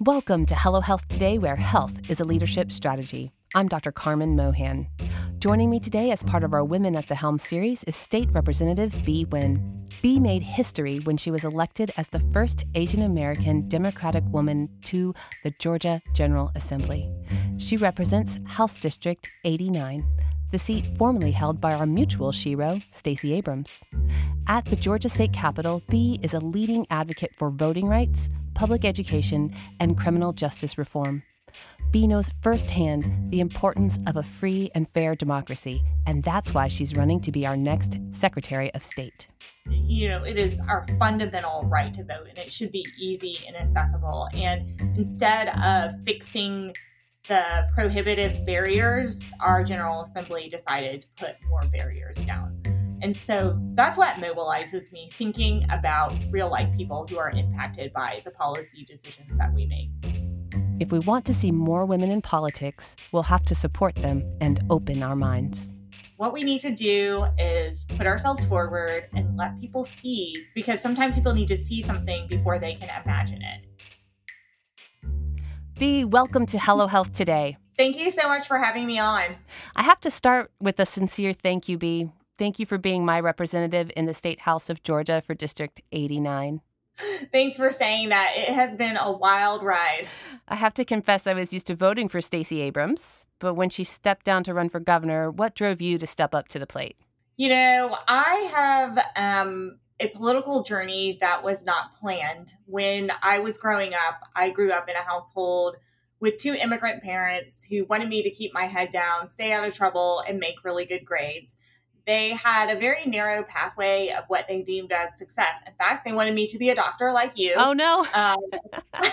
Welcome to Hello Health Today, where health is a leadership strategy. I'm Dr. Carmen Mohan. Joining me today as part of our Women at the Helm series is State Representative Bee Nguyen. Bee made history when she was elected as the first Asian American Democratic woman to the Georgia General Assembly. She represents House District 89, the seat formerly held by our mutual shero, Stacey Abrams. At the Georgia State Capitol, Bee is a leading advocate for voting rights, public education, and criminal justice reform. Bee knows firsthand the importance of a free and fair democracy, and that's why she's running to be our next Secretary of State. You know, it is our fundamental right to vote, and it should be easy and accessible. And instead of fixing the prohibitive barriers, our General Assembly decided to put more barriers down. And so that's what mobilizes me thinking about real life people who are impacted by the policy decisions that we make. If we want to see more women in politics, we'll have to support them and open our minds. What we need to do is put ourselves forward and let people see, because sometimes people need to see something before they can imagine it. Bee, welcome to Hello Health Today. Thank you so much for having me on. I have to start with a sincere thank you, Bee. Thank you for being my representative in the State House of Georgia for District 89. Thanks for saying that. It has been a wild ride. I have to confess I was used to voting for Stacey Abrams, but when she stepped down to run for governor, what drove you to step up to the plate? You know, I have um, a political journey that was not planned. When I was growing up, I grew up in a household with two immigrant parents who wanted me to keep my head down, stay out of trouble, and make really good grades. They had a very narrow pathway of what they deemed as success. In fact, they wanted me to be a doctor like you. Oh, no. Um,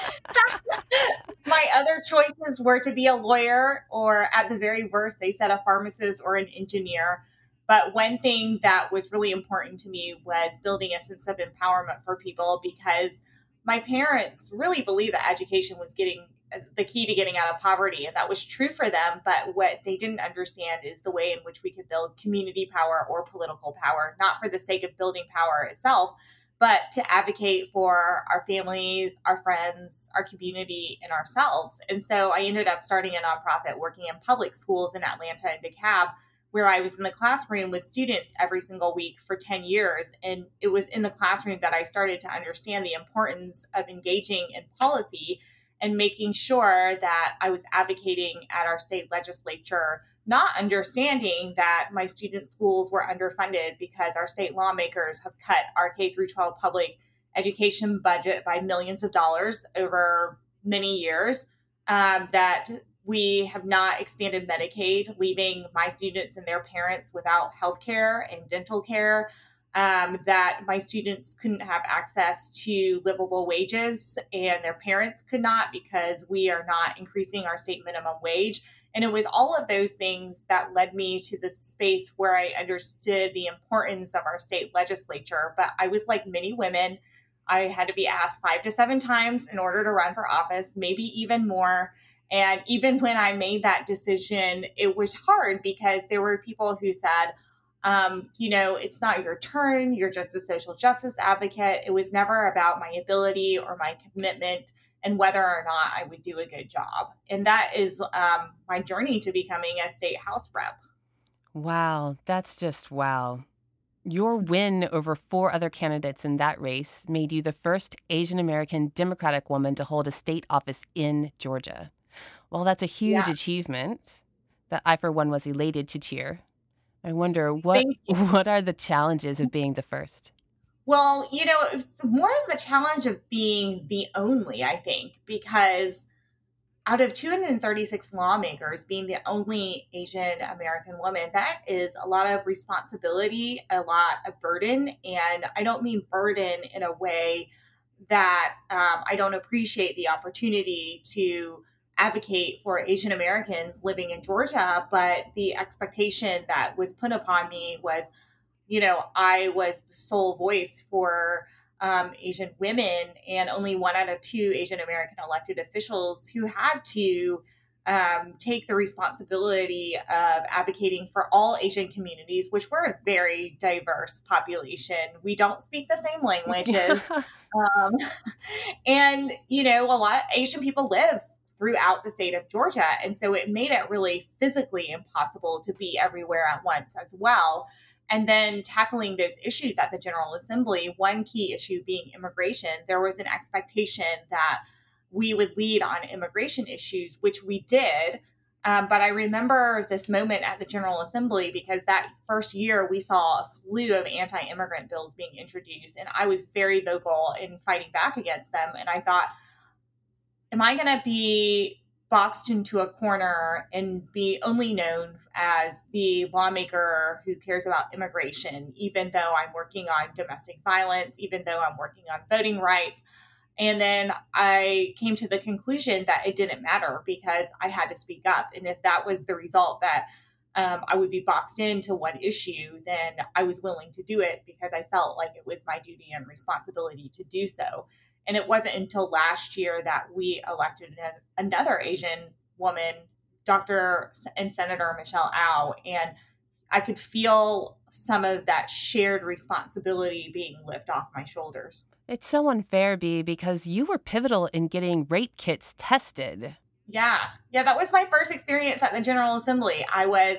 my other choices were to be a lawyer, or at the very worst, they said a pharmacist or an engineer. But one thing that was really important to me was building a sense of empowerment for people because my parents really believed that education was getting uh, the key to getting out of poverty and that was true for them. But what they didn't understand is the way in which we could build community power or political power not for the sake of building power itself but to advocate for our families our friends our community and ourselves. And so i ended up starting a nonprofit working in public schools in atlanta and dekalb where I was in the classroom with students every single week for 10 years. And it was in the classroom that I started to understand the importance of engaging in policy and making sure that I was advocating at our state legislature, not understanding that my student schools were underfunded because our state lawmakers have cut our K through 12 public education budget by millions of dollars over many years. Um, that we have not expanded Medicaid, leaving my students and their parents without health care and dental care. Um, that my students couldn't have access to livable wages and their parents could not because we are not increasing our state minimum wage. And it was all of those things that led me to the space where I understood the importance of our state legislature. But I was like many women, I had to be asked five to seven times in order to run for office, maybe even more. And even when I made that decision, it was hard because there were people who said, um, you know, it's not your turn. You're just a social justice advocate. It was never about my ability or my commitment and whether or not I would do a good job. And that is um, my journey to becoming a state house rep. Wow, that's just wow. Your win over four other candidates in that race made you the first Asian American Democratic woman to hold a state office in Georgia. Well, that's a huge yeah. achievement that I, for one, was elated to cheer. I wonder what what are the challenges of being the first? Well, you know, it's more of the challenge of being the only, I think, because out of 236 lawmakers, being the only Asian American woman, that is a lot of responsibility, a lot of burden. And I don't mean burden in a way that um, I don't appreciate the opportunity to advocate for Asian Americans living in Georgia, but the expectation that was put upon me was, you know, I was the sole voice for um, Asian women and only one out of two Asian American elected officials who had to um, take the responsibility of advocating for all Asian communities, which we're a very diverse population. We don't speak the same languages. um, and, you know, a lot of Asian people live throughout the state of Georgia. And so it made it really physically impossible to be everywhere at once as well. And then tackling those issues at the General Assembly, one key issue being immigration, there was an expectation that we would lead on immigration issues, which we did. Um, but I remember this moment at the General Assembly because that first year we saw a slew of anti immigrant bills being introduced. And I was very vocal in fighting back against them. And I thought, am I going to be boxed into a corner and be only known as the lawmaker who cares about immigration, even though I'm working on domestic violence, even though I'm working on voting rights? And then I came to the conclusion that it didn't matter because I had to speak up. And if that was the result that um, I would be boxed into one issue, then I was willing to do it because I felt like it was my duty and responsibility to do so. And it wasn't until last year that we elected another Asian woman, Dr. and Senator Michelle Au. And I could feel some of that shared responsibility being lifted off my shoulders. It's so unfair, Bee, because you were pivotal in getting rape kits tested. Yeah. Yeah, that was my first experience at the General Assembly. I was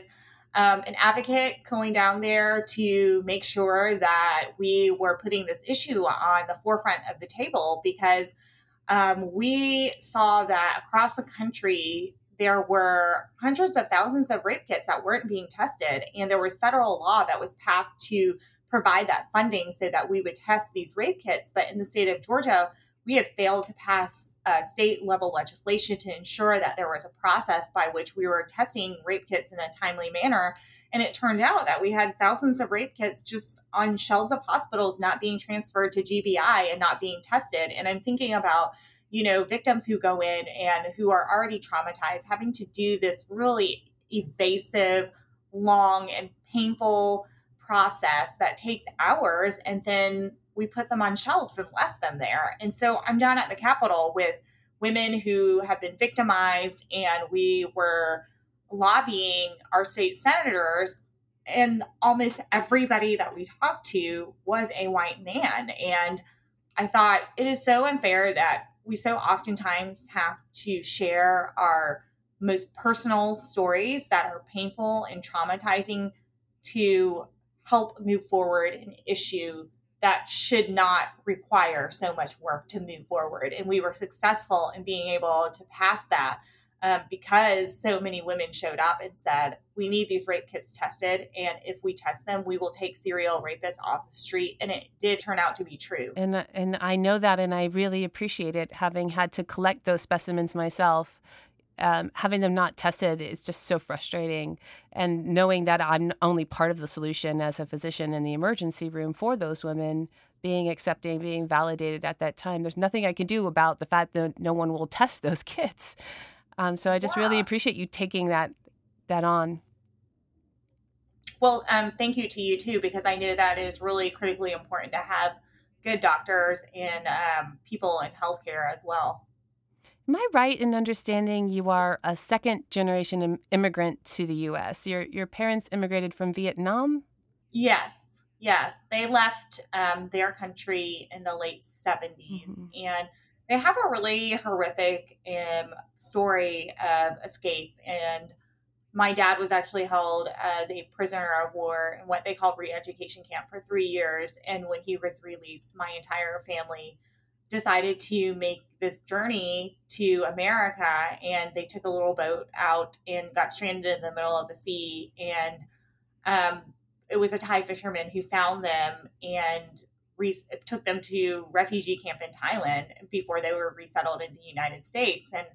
um, an advocate going down there to make sure that we were putting this issue on the forefront of the table because um, we saw that across the country there were hundreds of thousands of rape kits that weren't being tested and there was federal law that was passed to provide that funding so that we would test these rape kits. But in the state of Georgia, we had failed to pass uh, state level legislation to ensure that there was a process by which we were testing rape kits in a timely manner. And it turned out that we had thousands of rape kits just on shelves of hospitals not being transferred to GBI and not being tested. And I'm thinking about, you know, victims who go in and who are already traumatized, having to do this really evasive, long, and painful process that takes hours and then we put them on shelves and left them there. And so I'm down at the Capitol with women who have been victimized and we were lobbying our state senators and almost everybody that we talked to was a white man and I thought it is so unfair that we so oftentimes have to share our most personal stories that are painful and traumatizing to help move forward an issue that should not require so much work to move forward. And we were successful in being able to pass that um, because so many women showed up and said, We need these rape kits tested. And if we test them, we will take serial rapists off the street. And it did turn out to be true. And, and I know that, and I really appreciate it having had to collect those specimens myself um, having them not tested is just so frustrating. And knowing that I'm only part of the solution as a physician in the emergency room for those women, being accepting, being validated at that time, there's nothing I can do about the fact that no one will test those kits. Um, so I just yeah. really appreciate you taking that that on. Well, um, thank you to you too, because I know that is really critically important to have good doctors and um, people in healthcare as well. Am I right in understanding you are a second generation Im- immigrant to the U.S.? Your your parents immigrated from Vietnam. Yes, yes, they left um, their country in the late 70s, mm-hmm. and they have a really horrific um, story of escape. And my dad was actually held as a prisoner of war in what they called re-education camp for three years. And when he was released, my entire family decided to make this journey to America and they took a little boat out and got stranded in the middle of the sea. And um, it was a Thai fisherman who found them and re- took them to refugee camp in Thailand before they were resettled in the United States. And,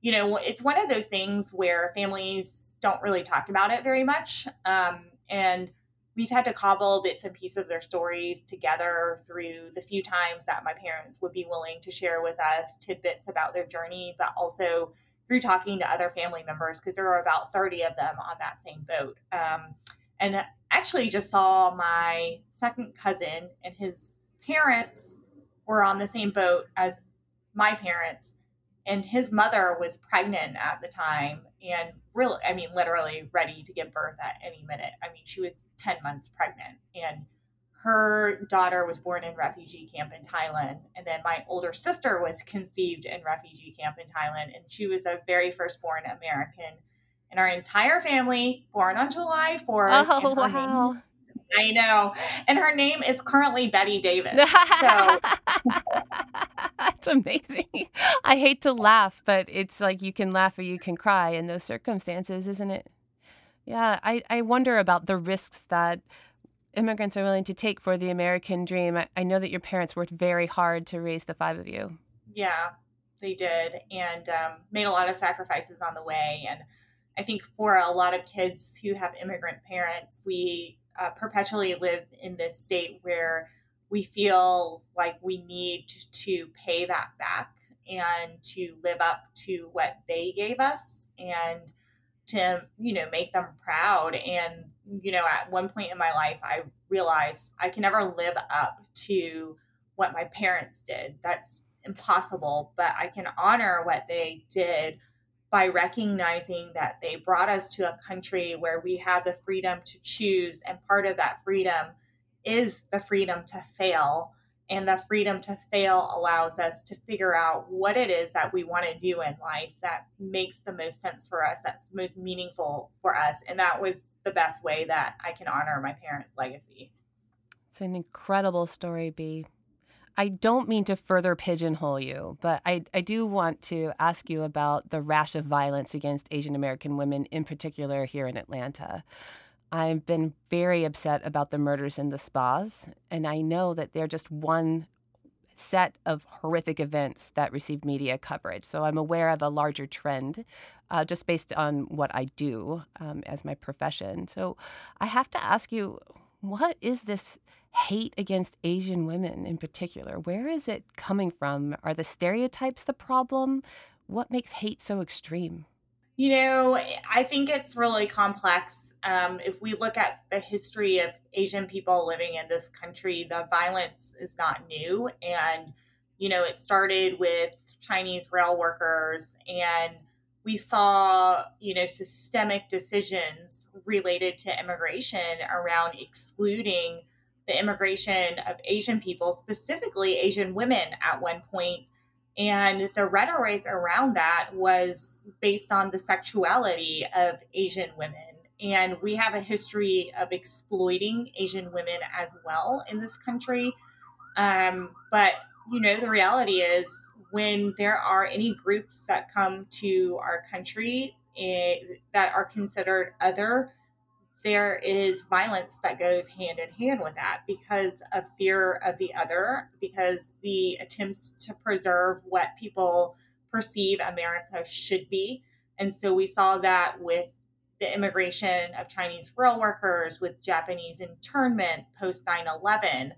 you know, it's one of those things where families don't really talk about it very much. Um, and we've had to cobble bits and pieces of their stories together through the few times that my parents would be willing to share with us tidbits about their journey, but also through talking to other family members because there are about 30 of them on that same boat. Um, and actually, just saw my second cousin and his parents were on the same boat as my parents. And his mother was pregnant at the time and really i mean literally ready to give birth at any minute. I mean she was 10 months pregnant and her daughter was born in refugee camp in thailand and then my older sister was conceived in refugee camp in thailand and she was a very first born american. And our entire family born on july 4th oh wow. name, i know and her name is currently betty davis so That's amazing. I hate to laugh, but it's like you can laugh or you can cry in those circumstances, isn't it? Yeah, I, I wonder about the risks that immigrants are willing to take for the American dream. I, I know that your parents worked very hard to raise the five of you. Yeah, they did, and um, made a lot of sacrifices on the way. And I think for a lot of kids who have immigrant parents, we uh, perpetually live in this state where we feel like we need to pay that back and to live up to what they gave us and to you know make them proud. And you know at one point in my life i realized i can never live up to what my parents did. That's impossible but i can honor what they did by recognizing that they brought us to a country where we have the freedom to choose and part of that freedom is the freedom to fail. And the freedom to fail allows us to figure out what it is that we want to do in life that makes the most sense for us, that's most meaningful for us. And that was the best way that I can honor my parents' legacy. It's an incredible story, Bee. I don't mean to further pigeonhole you, but I, I do want to ask you about the rash of violence against Asian American women, in particular here in Atlanta. I've been very upset about the murders in the spas, and I know that they're just one set of horrific events that received media coverage. So I'm aware of a larger trend uh, just based on what I do um, as my profession. So I have to ask you what is this hate against Asian women in particular? Where is it coming from? Are the stereotypes the problem? What makes hate so extreme? You know, I think it's really complex. Um, if we look at the history of Asian people living in this country, the violence is not new. And, you know, it started with Chinese rail workers, and we saw, you know, systemic decisions related to immigration around excluding the immigration of Asian people, specifically Asian women at one point and the rhetoric around that was based on the sexuality of Asian women. And we have a history of exploiting Asian women as well in this country. Um, but, you know, the reality is when there are any groups that come to our country eh, that are considered other, there is violence that goes hand in hand with that because of fear of the other, because the attempts to preserve what people perceive America should be. And so we saw that with the immigration of Chinese rail workers, with Japanese internment post 9 11.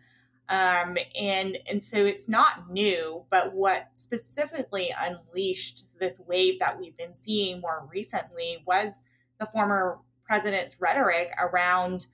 Um, and and so it's not new, but what specifically unleashed this wave that we've been seeing more recently was the former president's rhetoric around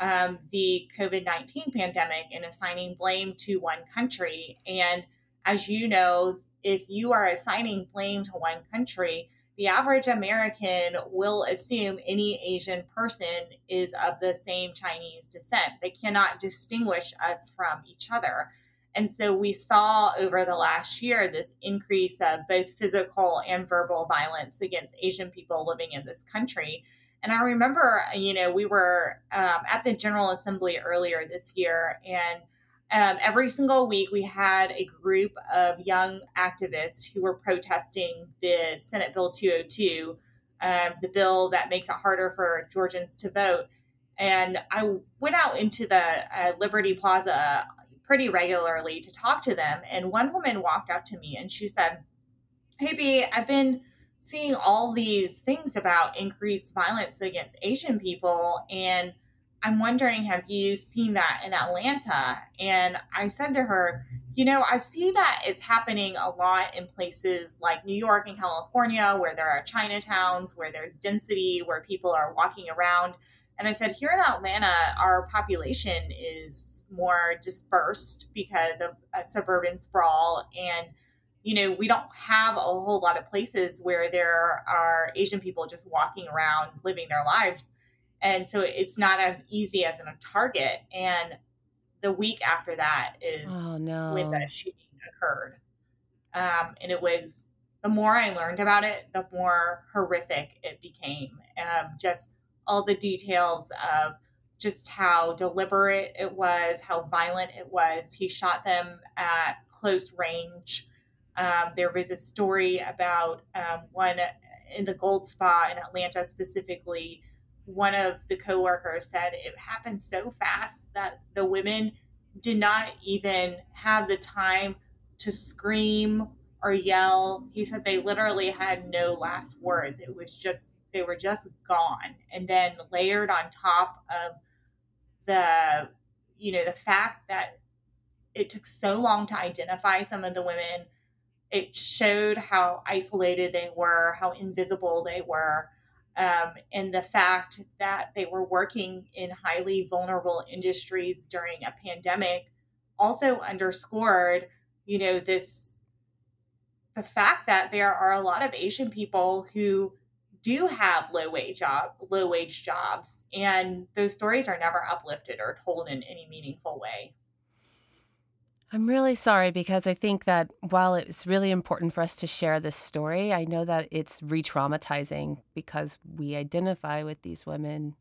um, the COVID 19 pandemic and assigning blame to one country. And as you know, if you are assigning blame to one country, the average American will assume any Asian person is of the same Chinese descent. They cannot distinguish us from each other. And so we saw over the last year this increase of both physical and verbal violence against Asian people living in this country. And I remember, you know, we were um, at the General Assembly earlier this year, and um, every single week we had a group of young activists who were protesting the Senate Bill 202, um, the bill that makes it harder for Georgians to vote. And I went out into the uh, Liberty Plaza pretty regularly to talk to them. And one woman walked up to me and she said, Hey, Bee, I've been seeing all these things about increased violence against Asian people. And I'm wondering, have you seen that in Atlanta? And I said to her, you know, I see that it's happening a lot in places like New York and California, where there are Chinatowns, where there's density, where people are walking around. And I said, here in Atlanta, our population is more dispersed because of a suburban sprawl. And you know, we don't have a whole lot of places where there are Asian people just walking around living their lives. And so it's not as easy as in a target. And the week after that is oh, no. when the shooting occurred. Um, and it was the more I learned about it, the more horrific it became. Um, just all the details of just how deliberate it was, how violent it was. He shot them at close range. Um, there was a story about um, one in the Gold Spa in Atlanta specifically. One of the coworkers said it happened so fast that the women did not even have the time to scream or yell. He said they literally had no last words. It was just, they were just gone. And then layered on top of the, you know, the fact that it took so long to identify some of the women, it showed how isolated they were, how invisible they were. Um, and the fact that they were working in highly vulnerable industries during a pandemic also underscored, you know, this the fact that there are a lot of Asian people who do have low wage job low wage jobs and those stories are never uplifted or told in any meaningful way. I'm really sorry because I think that while it's really important for us to share this story, I know that it's re traumatizing because we identify with these women.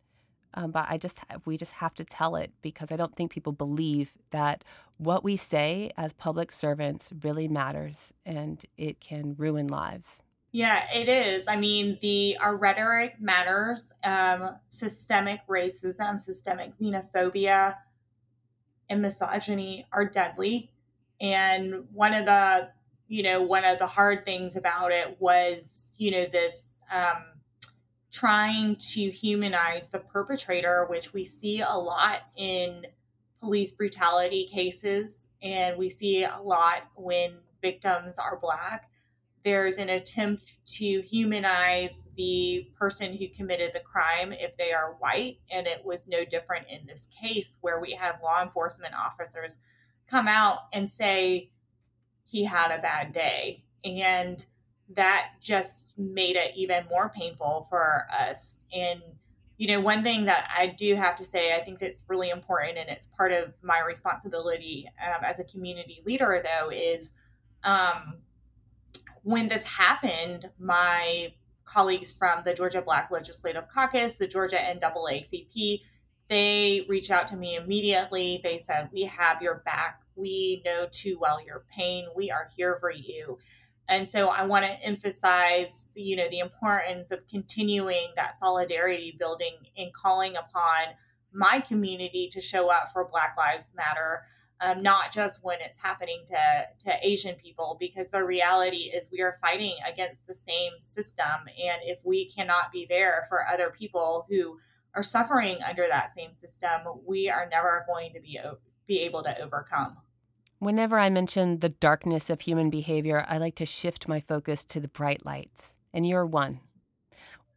Um, but I just we just have to tell it because I don't think people believe that what we say as public servants really matters and it can ruin lives. Yeah, it is. I mean, the our rhetoric matters. Um, systemic racism, systemic xenophobia, and misogyny are deadly. And one of the, you know, one of the hard things about it was, you know, this um, trying to humanize the perpetrator, which we see a lot in police brutality cases, and we see a lot when victims are black there's an attempt to humanize the person who committed the crime if they are white. And it was no different in this case where we had law enforcement officers come out and say he had a bad day. And that just made it even more painful for us. And, you know, one thing that I do have to say, I think that's really important and it's part of my responsibility um, as a community leader, though, is um, when this happened, my colleagues from the Georgia Black Legislative Caucus, the Georgia NAACP, they reached out to me immediately. They said, We have your back. We know too well your pain. We are here for you. And so I want to emphasize, you know, the importance of continuing that solidarity building and calling upon my community to show up for Black Lives Matter um, not just when it's happening to, to Asian people, because the reality is we are fighting against the same system. And if we cannot be there for other people who are suffering under that same system, we are never going to be, be able to overcome. Whenever I mention the darkness of human behavior, I like to shift my focus to the bright lights. And you're one.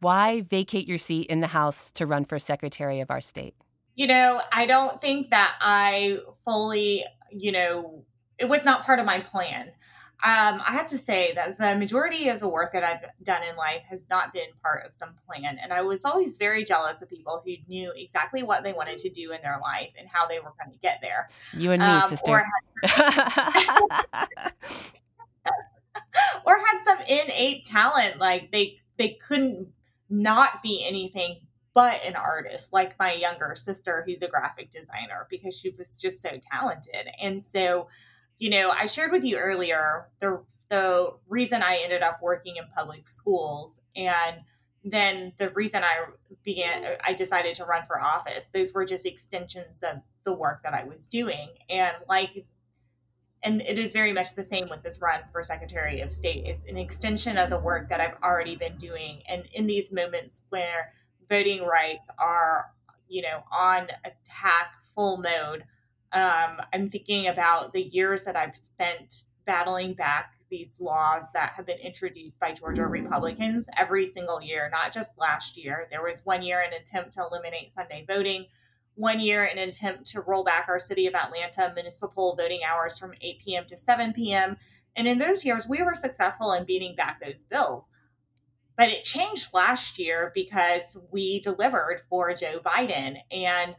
Why vacate your seat in the House to run for Secretary of our state? You know, I don't think that I fully, you know, it was not part of my plan. Um, I have to say that the majority of the work that I've done in life has not been part of some plan. And I was always very jealous of people who knew exactly what they wanted to do in their life and how they were going to get there. You and me, um, sister. Or had, or had some innate talent. Like they, they couldn't not be anything but an artist like my younger sister who's a graphic designer because she was just so talented. And so you know i shared with you earlier the the reason i ended up working in public schools and then the reason i began i decided to run for office. Those were just extensions of the work that i was doing. And like and it is very much the same with this run for secretary of state. It's an extension of the work that i've already been doing. And in these moments where voting rights are, you know, on attack full mode. Um, I'm thinking about the years that I've spent battling back these laws that have been introduced by Georgia Republicans every single year, not just last year. There was one year an attempt to eliminate Sunday voting, one year an attempt to roll back our city of Atlanta municipal voting hours from 8 p.m. to 7 p.m. And in those years, we were successful in beating back those bills. But it changed last year because we delivered for Joe Biden. And,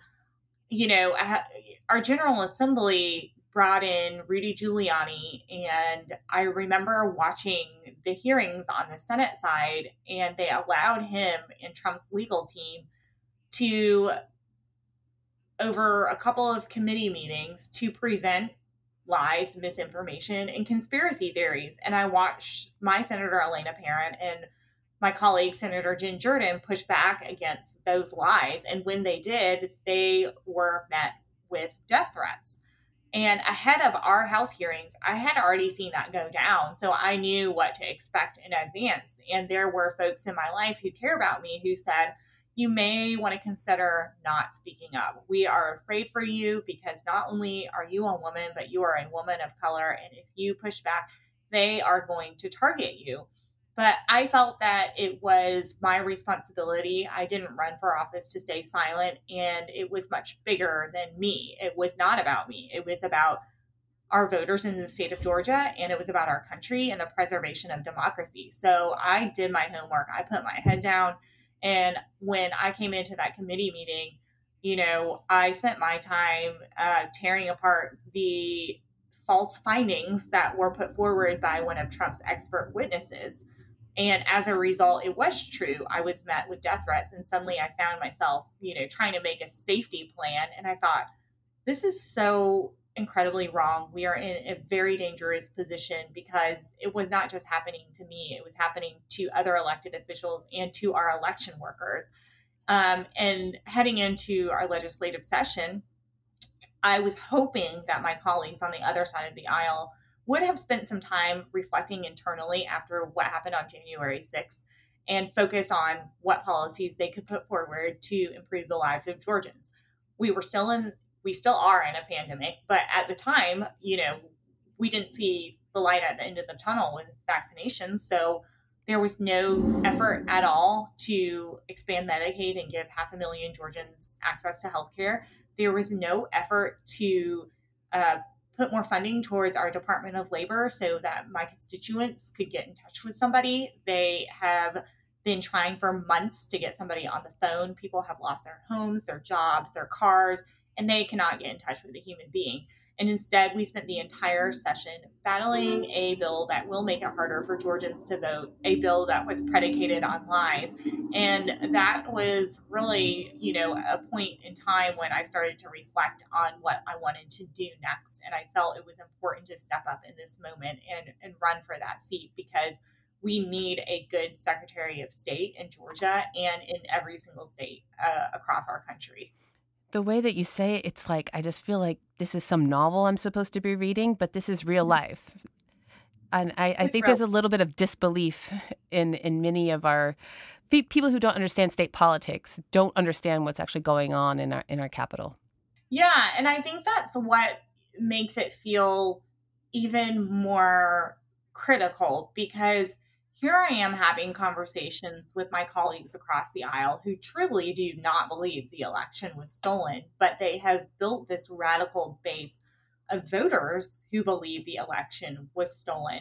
you know, our General Assembly brought in Rudy Giuliani. And I remember watching the hearings on the Senate side, and they allowed him and Trump's legal team to, over a couple of committee meetings, to present lies, misinformation, and conspiracy theories. And I watched my Senator Elena Parent and my colleague Senator Jen Jordan pushed back against those lies. And when they did, they were met with death threats. And ahead of our House hearings, I had already seen that go down. So I knew what to expect in advance. And there were folks in my life who care about me who said, you may want to consider not speaking up. We are afraid for you because not only are you a woman, but you are a woman of color. And if you push back, they are going to target you. But I felt that it was my responsibility. I didn't run for office to stay silent, and it was much bigger than me. It was not about me, it was about our voters in the state of Georgia, and it was about our country and the preservation of democracy. So I did my homework. I put my head down. And when I came into that committee meeting, you know, I spent my time uh, tearing apart the false findings that were put forward by one of Trump's expert witnesses. And as a result, it was true. I was met with death threats, and suddenly I found myself, you know, trying to make a safety plan. And I thought, this is so incredibly wrong. We are in a very dangerous position because it was not just happening to me, it was happening to other elected officials and to our election workers. Um, and heading into our legislative session, I was hoping that my colleagues on the other side of the aisle would have spent some time reflecting internally after what happened on January 6th and focus on what policies they could put forward to improve the lives of Georgians. We were still in we still are in a pandemic, but at the time, you know, we didn't see the light at the end of the tunnel with vaccinations. So there was no effort at all to expand Medicaid and give half a million Georgians access to health care. There was no effort to uh, put more funding towards our Department of Labor so that my constituents could get in touch with somebody. They have been trying for months to get somebody on the phone. People have lost their homes, their jobs, their cars and they cannot get in touch with a human being. And instead, we spent the entire session battling a bill that will make it harder for Georgians to vote, a bill that was predicated on lies. And that was really, you know, a point in time when I started to reflect on what I wanted to do next. And I felt it was important to step up in this moment and, and run for that seat because we need a good Secretary of State in Georgia and in every single state uh, across our country the way that you say it, it's like I just feel like this is some novel I'm supposed to be reading, but this is real mm-hmm. life. And I, I think there's a little bit of disbelief in in many of our people who don't understand state politics don't understand what's actually going on in our in our capital. Yeah, and I think that's what makes it feel even more critical because here I am having conversations with my colleagues across the aisle who truly do not believe the election was stolen, but they have built this radical base of voters who believe the election was stolen.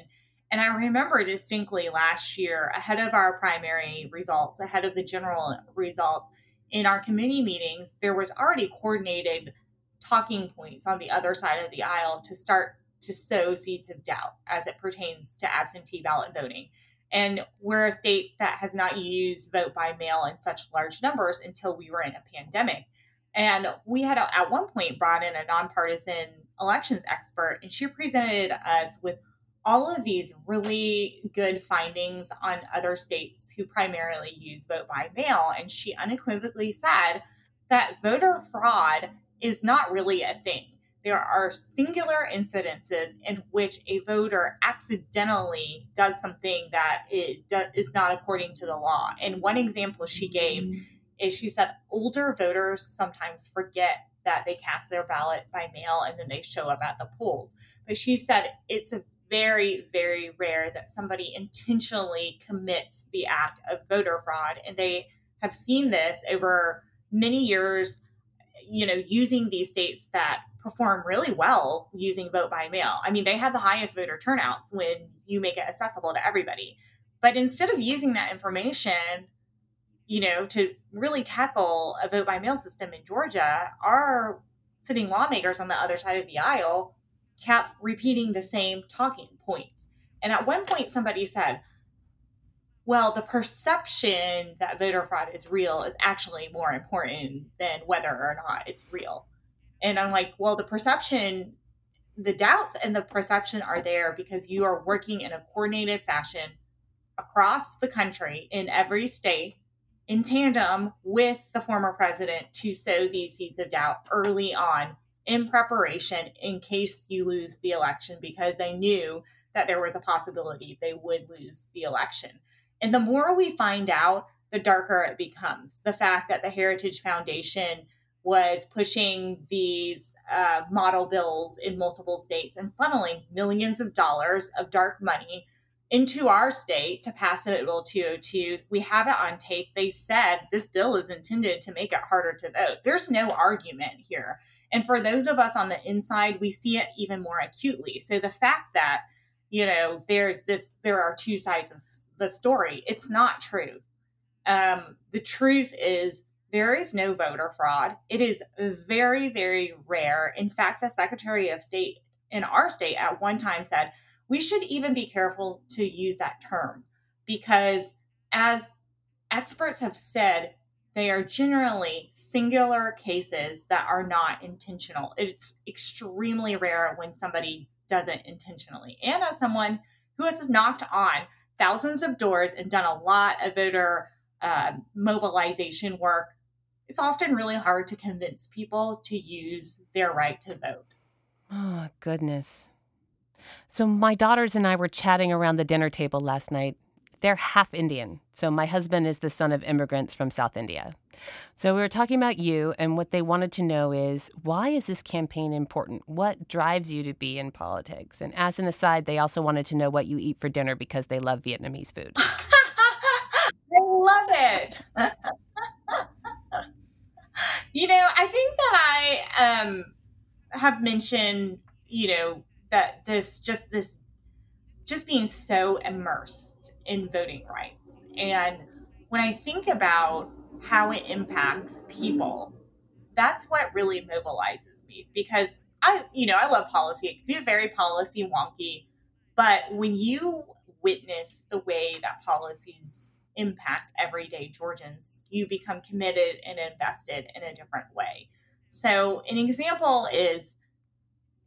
And I remember distinctly last year, ahead of our primary results, ahead of the general results, in our committee meetings, there was already coordinated talking points on the other side of the aisle to start to sow seeds of doubt as it pertains to absentee ballot voting. And we're a state that has not used vote by mail in such large numbers until we were in a pandemic. And we had at one point brought in a nonpartisan elections expert, and she presented us with all of these really good findings on other states who primarily use vote by mail. And she unequivocally said that voter fraud is not really a thing there are singular incidences in which a voter accidentally does something that it is not according to the law. And one example she gave mm-hmm. is she said older voters sometimes forget that they cast their ballot by mail and then they show up at the polls. But she said it's a very, very rare that somebody intentionally commits the act of voter fraud. And they have seen this over many years you know, using these states that perform really well using vote by mail. I mean, they have the highest voter turnouts when you make it accessible to everybody. But instead of using that information, you know, to really tackle a vote by mail system in Georgia, our sitting lawmakers on the other side of the aisle kept repeating the same talking points. And at one point, somebody said, well, the perception that voter fraud is real is actually more important than whether or not it's real. And I'm like, well, the perception, the doubts and the perception are there because you are working in a coordinated fashion across the country in every state in tandem with the former president to sow these seeds of doubt early on in preparation in case you lose the election because they knew that there was a possibility they would lose the election. And the more we find out, the darker it becomes. The fact that the Heritage Foundation was pushing these uh, model bills in multiple states and funneling millions of dollars of dark money into our state to pass Senate Bill 202. We have it on tape. They said this bill is intended to make it harder to vote. There's no argument here. And for those of us on the inside, we see it even more acutely. So the fact that, you know, there's this, there are two sides of the story. It's not true. Um, the truth is there is no voter fraud. It is very, very rare. In fact, the Secretary of State in our state at one time said we should even be careful to use that term because, as experts have said, they are generally singular cases that are not intentional. It's extremely rare when somebody does it intentionally. And as someone who has knocked on thousands of doors and done a lot of voter uh, mobilization work, it's often really hard to convince people to use their right to vote. Oh, goodness. So, my daughters and I were chatting around the dinner table last night. They're half Indian. So, my husband is the son of immigrants from South India. So, we were talking about you, and what they wanted to know is why is this campaign important? What drives you to be in politics? And as an aside, they also wanted to know what you eat for dinner because they love Vietnamese food. I love it. you know, I think that I um, have mentioned, you know, that this just this just being so immersed in voting rights. And when I think about how it impacts people, that's what really mobilizes me because I, you know, I love policy. It can be very policy wonky, but when you witness the way that policies impact everyday Georgians, you become committed and invested in a different way. So, an example is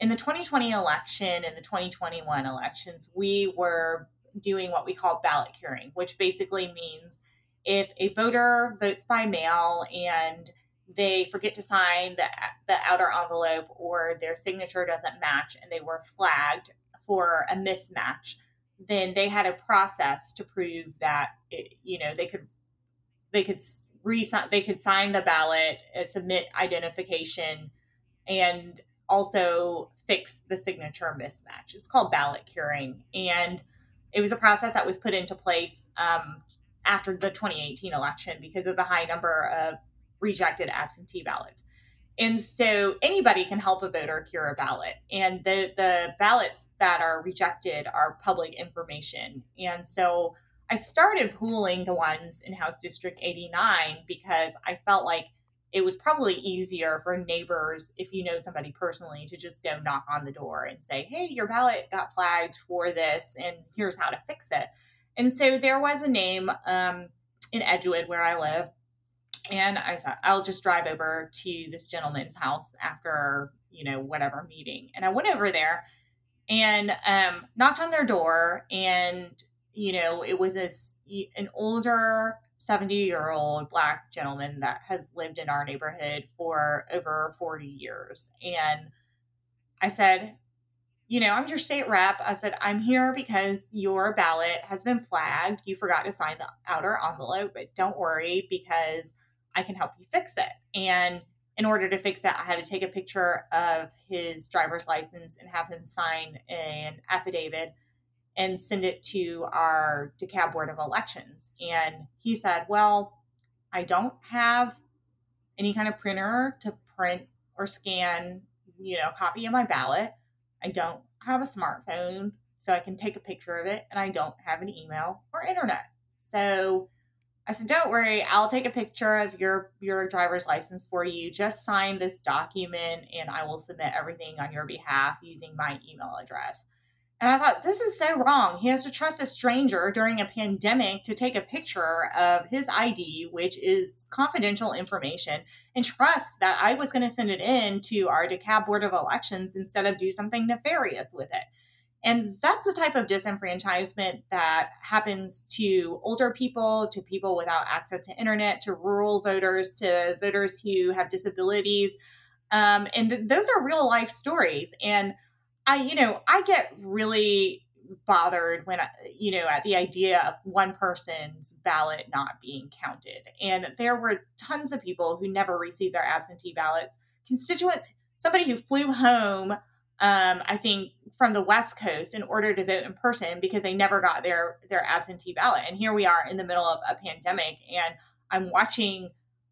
in the 2020 election and the 2021 elections, we were doing what we call ballot curing, which basically means if a voter votes by mail and they forget to sign the, the outer envelope or their signature doesn't match and they were flagged for a mismatch, then they had a process to prove that it, you know they could they could resign they could sign the ballot, uh, submit identification, and also fix the signature mismatch. It's called ballot curing, and it was a process that was put into place um, after the 2018 election because of the high number of rejected absentee ballots. And so anybody can help a voter cure a ballot. And the, the ballots that are rejected are public information. And so I started pooling the ones in House District 89 because I felt like it was probably easier for neighbors, if you know somebody personally, to just go knock on the door and say, hey, your ballot got flagged for this, and here's how to fix it. And so there was a name um, in Edgewood where I live and I thought, I'll just drive over to this gentleman's house after, you know, whatever meeting. And I went over there and um, knocked on their door. And, you know, it was this an older 70 year old black gentleman that has lived in our neighborhood for over 40 years. And I said, you know, I'm your state rep. I said, I'm here because your ballot has been flagged. You forgot to sign the outer envelope, but don't worry because I can help you fix it. And in order to fix it, I had to take a picture of his driver's license and have him sign an affidavit and send it to our DeKalb Board of Elections. And he said, Well, I don't have any kind of printer to print or scan, you know, copy of my ballot. I don't have a smartphone, so I can take a picture of it, and I don't have an email or internet. So I said, "Don't worry, I'll take a picture of your your driver's license for you. Just sign this document, and I will submit everything on your behalf using my email address." And I thought, this is so wrong. He has to trust a stranger during a pandemic to take a picture of his ID, which is confidential information, and trust that I was going to send it in to our DeKalb Board of Elections instead of do something nefarious with it. And that's the type of disenfranchisement that happens to older people, to people without access to internet, to rural voters, to voters who have disabilities. Um, and th- those are real life stories. And I, you know, I get really bothered when, you know, at the idea of one person's ballot not being counted. And there were tons of people who never received their absentee ballots, constituents, somebody who flew home, um, I think, from the West Coast in order to vote in person because they never got their their absentee ballot. And here we are in the middle of a pandemic, and I'm watching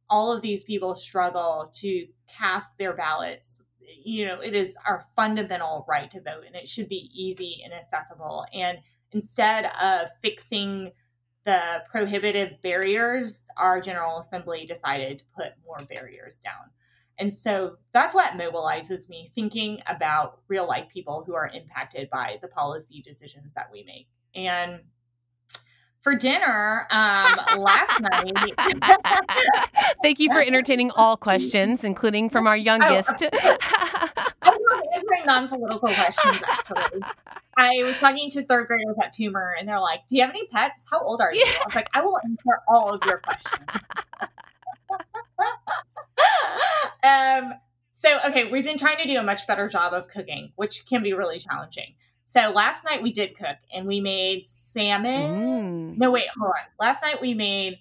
all of these people struggle to cast their ballots you know, it is our fundamental right to vote and it should be easy and accessible. And instead of fixing the prohibitive barriers, our General Assembly decided to put more barriers down. And so that's what mobilizes me thinking about real life people who are impacted by the policy decisions that we make. And for dinner um, last night. Thank you for entertaining all questions, including from our youngest. I love answering non-political questions. Actually, I was talking to third graders at Toomer, and they're like, "Do you have any pets? How old are you?" I was like, "I will answer all of your questions." um. So, okay, we've been trying to do a much better job of cooking, which can be really challenging. So last night we did cook and we made salmon. Mm. No, wait, hold on. Last night we made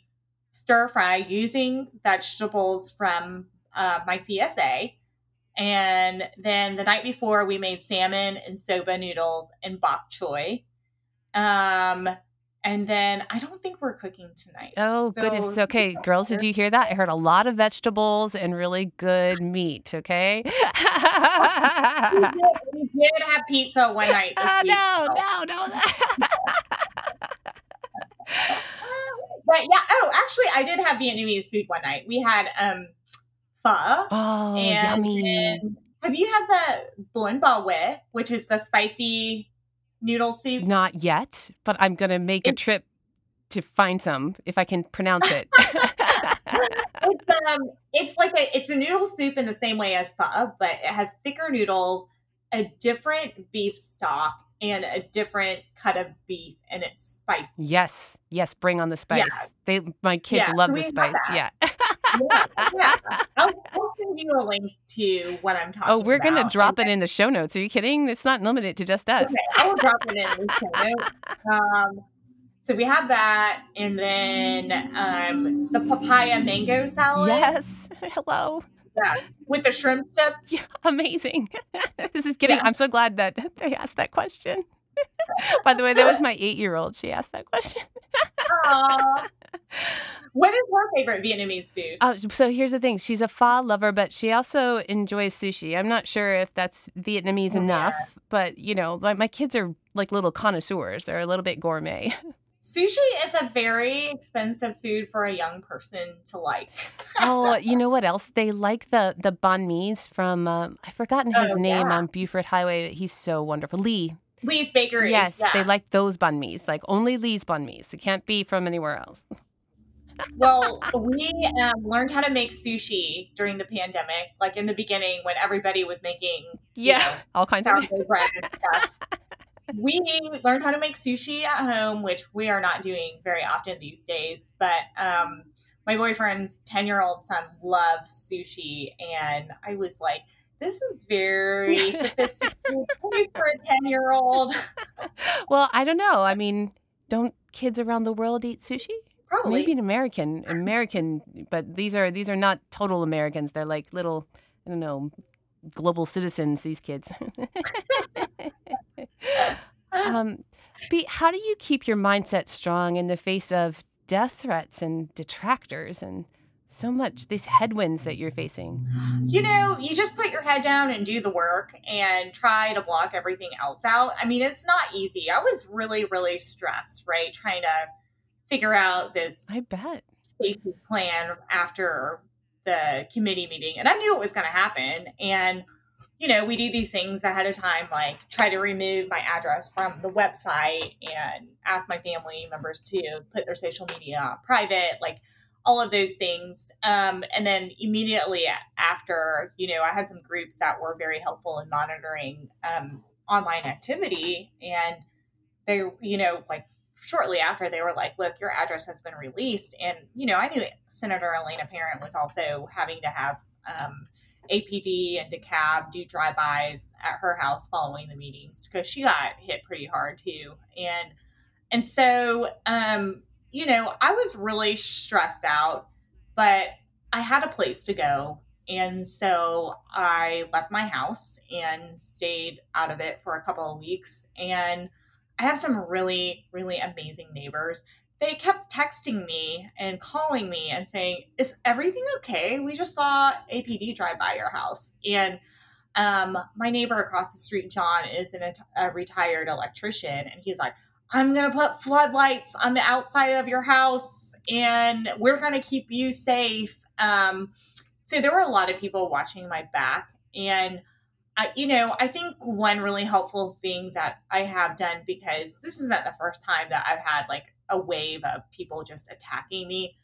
stir fry using vegetables from uh, my CSA. And then the night before we made salmon and soba noodles and bok choy. Um, and then I don't think we're cooking tonight. Oh, so, goodness. Okay, girls, did you hear that? I heard a lot of vegetables and really good meat. Okay. we, did, we, did, have pizza one night. Oh, week, no, so. no, no, but yeah. Oh, actually, I did have Vietnamese food one night. We had um pho. Oh, yummy. Have you had the bun bo Hue, which is the spicy noodle soup? Not yet, but I'm going to make a trip to find some if I can pronounce it. it's um it's like a it's a noodle soup in the same way as pho, but it has thicker noodles, a different beef stock, and a different cut of beef, and it's spicy. Yes, yes, bring on the spice. Yeah. They my kids yeah, love the spice. Yeah. yeah, yeah. I'll, I'll, send you a link to what I'm talking. Oh, we're gonna drop and it in the show notes. Are you kidding? It's not limited to just us. Okay, I will drop it in the show notes. Um, so we have that, and then um, the papaya mango salad. Yes. Hello. Yeah, with the shrimp chips. Yeah, amazing. this is getting. Yeah. I'm so glad that they asked that question. By the way, that was my eight-year-old. She asked that question. What is her favorite Vietnamese food? Oh, so here's the thing. She's a pho lover, but she also enjoys sushi. I'm not sure if that's Vietnamese oh, enough, but you know, like my kids are like little connoisseurs. They're a little bit gourmet. Sushi is a very expensive food for a young person to like. oh, you know what else? They like the the banh mi's from uh, I've forgotten his oh, name yeah. on Buford Highway. He's so wonderful. Lee. Lee's Bakery. Yes, yeah. they like those banh mi's. Like only Lee's banh mi's. It can't be from anywhere else well, we um, learned how to make sushi during the pandemic, like in the beginning when everybody was making yeah know, all kinds of bread and stuff. we learned how to make sushi at home, which we are not doing very often these days. But um, my boyfriend's ten year old son loves sushi, and I was like. This is very sophisticated for a 10 year old. well, I don't know. I mean, don't kids around the world eat sushi? Probably. Maybe an American, American, but these are these are not total Americans. They're like little, I don't know, global citizens. These kids. um, Bee, how do you keep your mindset strong in the face of death threats and detractors and so much these headwinds that you're facing. You know you just put your head down and do the work and try to block everything else out. I mean it's not easy. I was really really stressed right trying to figure out this i bet. safety plan after the committee meeting and i knew it was going to happen. And you know we do these things ahead of time like try to remove my address from the website and ask my family members to put their social media private like all of those things. Um, and then immediately after, you know, I had some groups that were very helpful in monitoring um, online activity. And they, you know, like shortly after, they were like, look, your address has been released. And, you know, I knew Senator Elena Parent was also having to have um, APD and DeKalb do drive-bys at her house following the meetings because she got hit pretty hard too. And and so um, you know, I was really stressed out, but I had a place to go. And so I left my house and stayed out of it for a couple of weeks. And I have some really, really amazing neighbors. They kept texting me and calling me and saying, Is everything okay? We just saw APD drive by your house. And um, my neighbor across the street, John, is an, a retired electrician. And he's like, I'm going to put floodlights on the outside of your house and we're going to keep you safe. Um, so there were a lot of people watching my back. And, I, you know, I think one really helpful thing that I have done, because this isn't the first time that I've had like a wave of people just attacking me,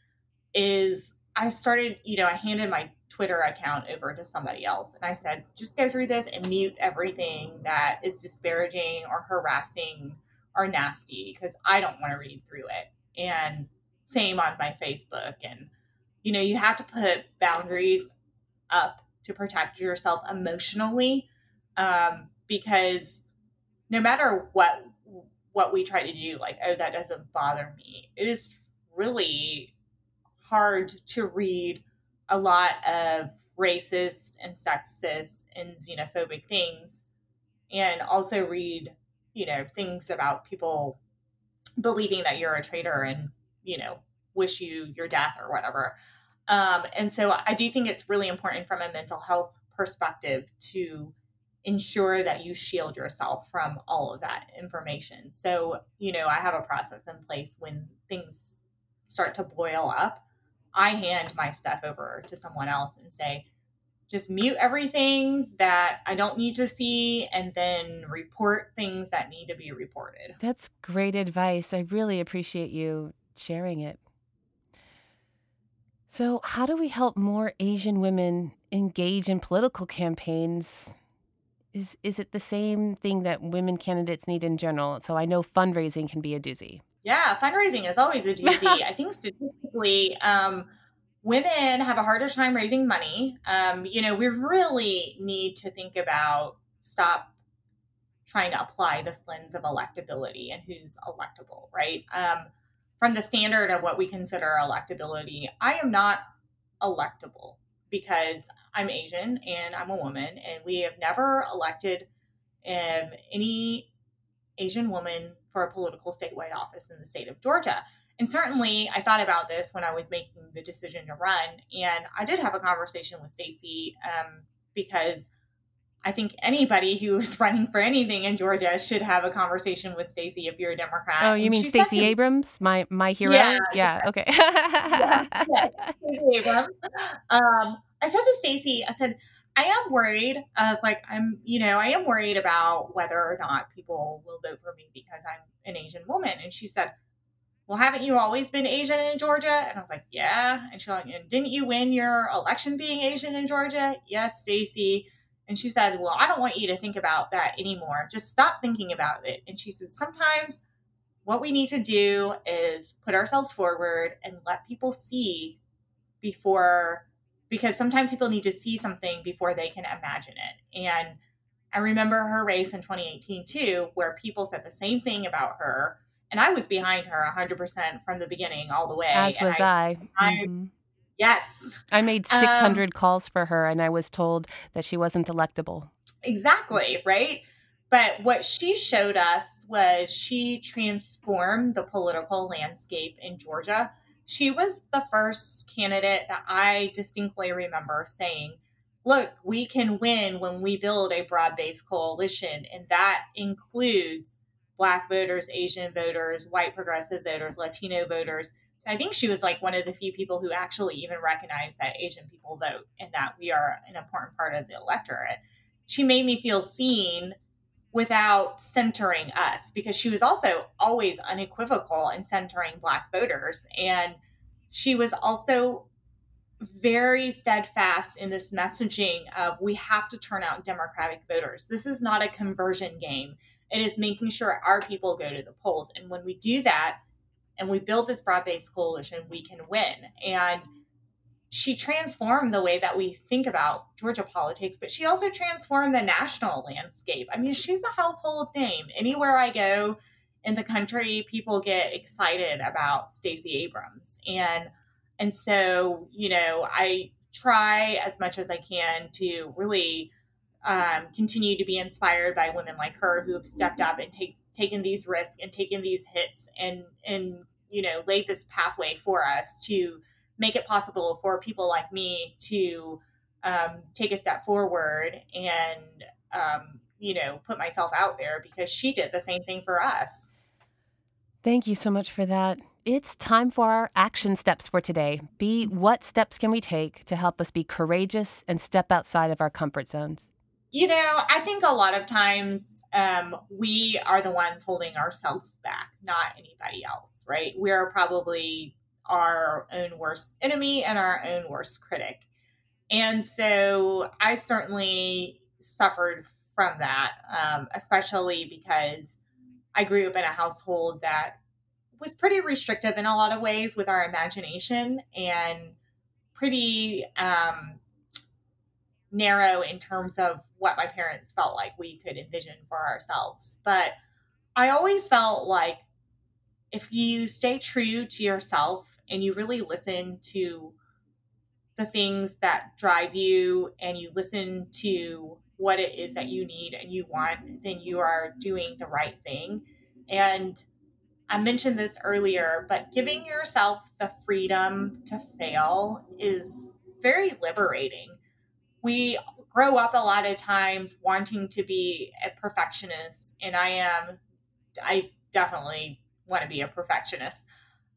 is I started, you know, I handed my Twitter account over to somebody else and I said, just go through this and mute everything that is disparaging or harassing are nasty because I don't want to read through it. And same on my Facebook. And, you know, you have to put boundaries up to protect yourself emotionally um, because no matter what what we try to do like oh that doesn't bother me it is really hard to read a lot of racist and sexist and xenophobic things and also read you know, things about people believing that you're a traitor and, you know, wish you your death or whatever. Um, and so I do think it's really important from a mental health perspective to ensure that you shield yourself from all of that information. So, you know, I have a process in place when things start to boil up. I hand my stuff over to someone else and say, just mute everything that I don't need to see and then report things that need to be reported. That's great advice. I really appreciate you sharing it. So, how do we help more Asian women engage in political campaigns? Is is it the same thing that women candidates need in general? So, I know fundraising can be a doozy. Yeah, fundraising is always a doozy. I think statistically, um, women have a harder time raising money. Um, you know, we really need to think about stop trying to apply this lens of electability and who's electable, right? Um, from the standard of what we consider electability, I am not electable because I'm Asian and I'm a woman, and we have never elected um, any Asian woman for a political statewide office in the state of Georgia. And certainly, I thought about this when I was making the decision to run. And I did have a conversation with Stacey um, because I think anybody who's running for anything in Georgia should have a conversation with Stacey if you're a Democrat. Oh, you mean Stacey Abrams, my my hero? Yeah, yeah okay. yeah, yeah, Stacey Abrams. Um, I said to Stacey, I said, I am worried. I was like, I'm, you know, I am worried about whether or not people will vote for me because I'm an Asian woman. And she said, well, haven't you always been Asian in Georgia? And I was like, yeah. And she's like, didn't you win your election being Asian in Georgia? Yes, Stacey. And she said, well, I don't want you to think about that anymore. Just stop thinking about it. And she said, sometimes what we need to do is put ourselves forward and let people see before, because sometimes people need to see something before they can imagine it. And I remember her race in 2018 too, where people said the same thing about her and I was behind her 100% from the beginning all the way. As was I. I, I mm-hmm. Yes. I made 600 um, calls for her and I was told that she wasn't electable. Exactly, right? But what she showed us was she transformed the political landscape in Georgia she was the first candidate that I distinctly remember saying, look, we can win when we build a broad based coalition. And that includes Black voters, Asian voters, white progressive voters, Latino voters. I think she was like one of the few people who actually even recognized that Asian people vote and that we are an important part of the electorate. She made me feel seen without centering us because she was also always unequivocal in centering black voters and she was also very steadfast in this messaging of we have to turn out democratic voters this is not a conversion game it is making sure our people go to the polls and when we do that and we build this broad-based coalition we can win and she transformed the way that we think about Georgia politics, but she also transformed the national landscape. I mean, she's a household name. Anywhere I go in the country, people get excited about Stacey Abrams. And and so, you know, I try as much as I can to really um, continue to be inspired by women like her who have stepped up and take, taken these risks and taken these hits and and you know laid this pathway for us to make it possible for people like me to um, take a step forward and um, you know put myself out there because she did the same thing for us. Thank you so much for that it's time for our action steps for today. Bee what steps can we take to help us be courageous and step outside of our comfort zones? You know i think a lot of times um, we are the ones holding ourselves back not anybody else right? We're probably our own worst enemy and our own worst critic. And so I certainly suffered from that, um, especially because I grew up in a household that was pretty restrictive in a lot of ways with our imagination and pretty um, narrow in terms of what my parents felt like we could envision for ourselves. But I always felt like if you stay true to yourself and you really listen to the things that drive you and you listen to what it is that you need and you want, then you are doing the right thing. And I mentioned this earlier, but giving yourself the freedom to fail is very liberating. We grow up a lot of times wanting to be a perfectionist, and I am, I definitely want to be a perfectionist.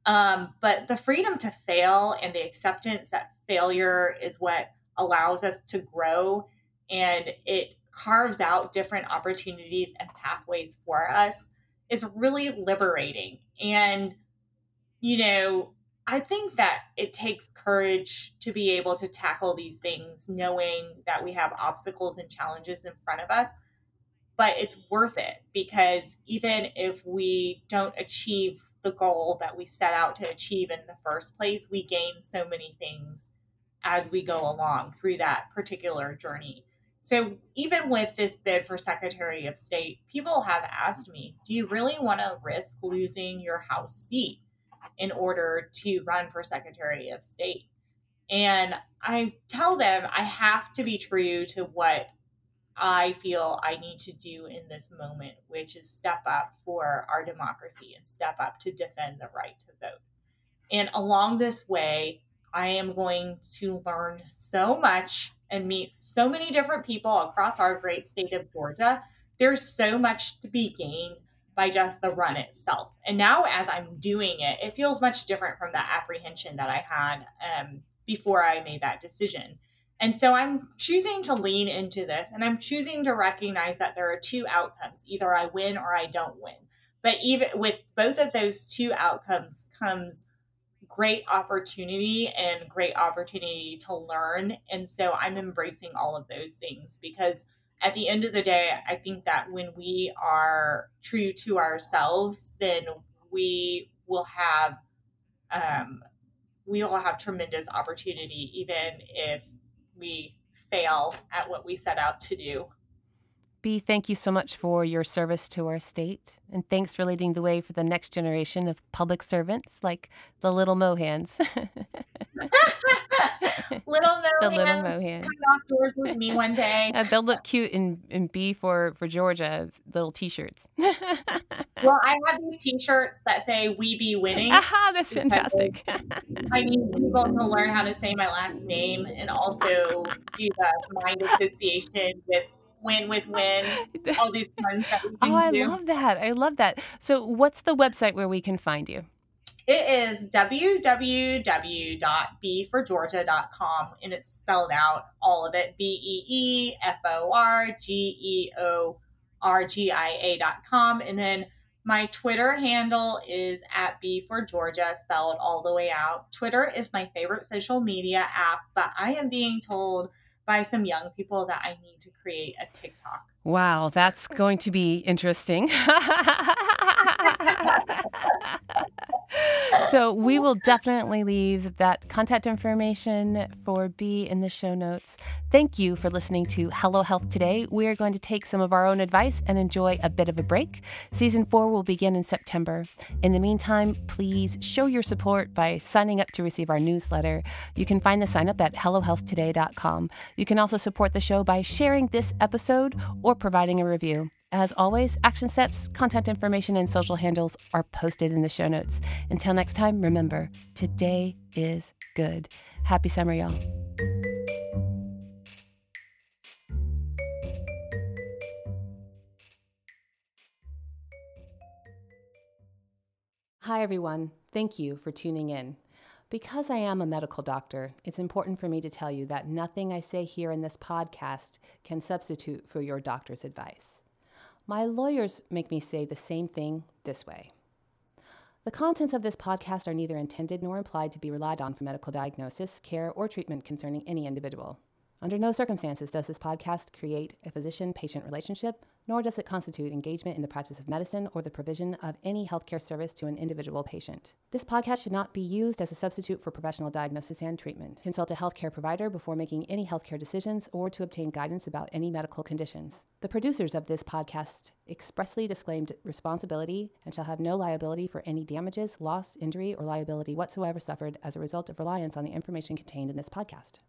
Um, but the freedom to fail and the acceptance that failure is what allows us to grow and it carves out different opportunities and pathways for us is really liberating. And, you know, I think that it takes courage to be able to tackle these things, knowing that we have obstacles and challenges in front of us. But it's worth it because even if we don't achieve the goal that we set out to achieve in the first place, we gain so many things as we go along through that particular journey. So, even with this bid for Secretary of State, people have asked me, do you really want to risk losing your House seat in order to run for Secretary of State? And I tell them I have to be true to what I feel I need to do in this moment, which is step up for our democracy and step up to defend the right to vote. And along this way, I am going to learn so much and meet so many different people across our great state of Georgia. There's so much to be gained by just the run itself. And now, as I'm doing it, it feels much different from the apprehension that I had um, before I made that decision. And so I'm choosing to lean into this and I'm choosing to recognize that there are two outcomes either I win or I don't win. But even with both of those two outcomes comes great opportunity and great opportunity to learn. And so I'm embracing all of those things because at the end of the day, I think that when we are true to ourselves, then we will have um, we will have tremendous opportunity, even if we fail at what we set out to do. Bee, thank you so much for your service to our state. And thanks for leading the way for the next generation of public servants like the little Mohans. little Mohans. The little Mohans. Come off doors with me one day. Uh, they'll look cute in, in Bee for, for Georgia, little t shirts. well, I have these T-shirts that say "We be winning." Aha, that's fantastic. I need people to learn how to say my last name and also do the mind association with win with win. All these puns that we oh, can oh, I do. love that. I love that. So, what's the website where we can find you? It is www.beeforgeorgia.com and it's spelled out all of it B E E F O R G E O R G I A.com. And then my Twitter handle is at Bee for Georgia, spelled all the way out. Twitter is my favorite social media app, but I am being told by some young people that I need to create a TikTok. Wow, that's going to be interesting. so, we will definitely leave that contact information for Bee in the show notes. Thank you for listening to Hello Health today. We are going to take some of our own advice and enjoy a bit of a break. Season four will begin in September. In the meantime, please show your support by signing up to receive our newsletter. You can find the sign up at HelloHealthToday.com. You can also support the show by sharing this episode or providing a review. As always, action steps, contact information, and social handles are posted in the show notes. Until next time, remember, today is good. Happy summer, y'all. Hi, everyone. Thank you for tuning in. Because I am a medical doctor, it's important for me to tell you that nothing I say here in this podcast can substitute for your doctor's advice. My lawyers make me say the same thing this way. The contents of this podcast are neither intended nor implied to be relied on for medical diagnosis, care, or treatment concerning any individual. Under no circumstances does this podcast create a physician patient relationship, nor does it constitute engagement in the practice of medicine or the provision of any healthcare service to an individual patient. This podcast should not be used as a substitute for professional diagnosis and treatment. Consult a healthcare provider before making any healthcare decisions or to obtain guidance about any medical conditions. The producers of this podcast expressly disclaimed responsibility and shall have no liability for any damages, loss, injury, or liability whatsoever suffered as a result of reliance on the information contained in this podcast.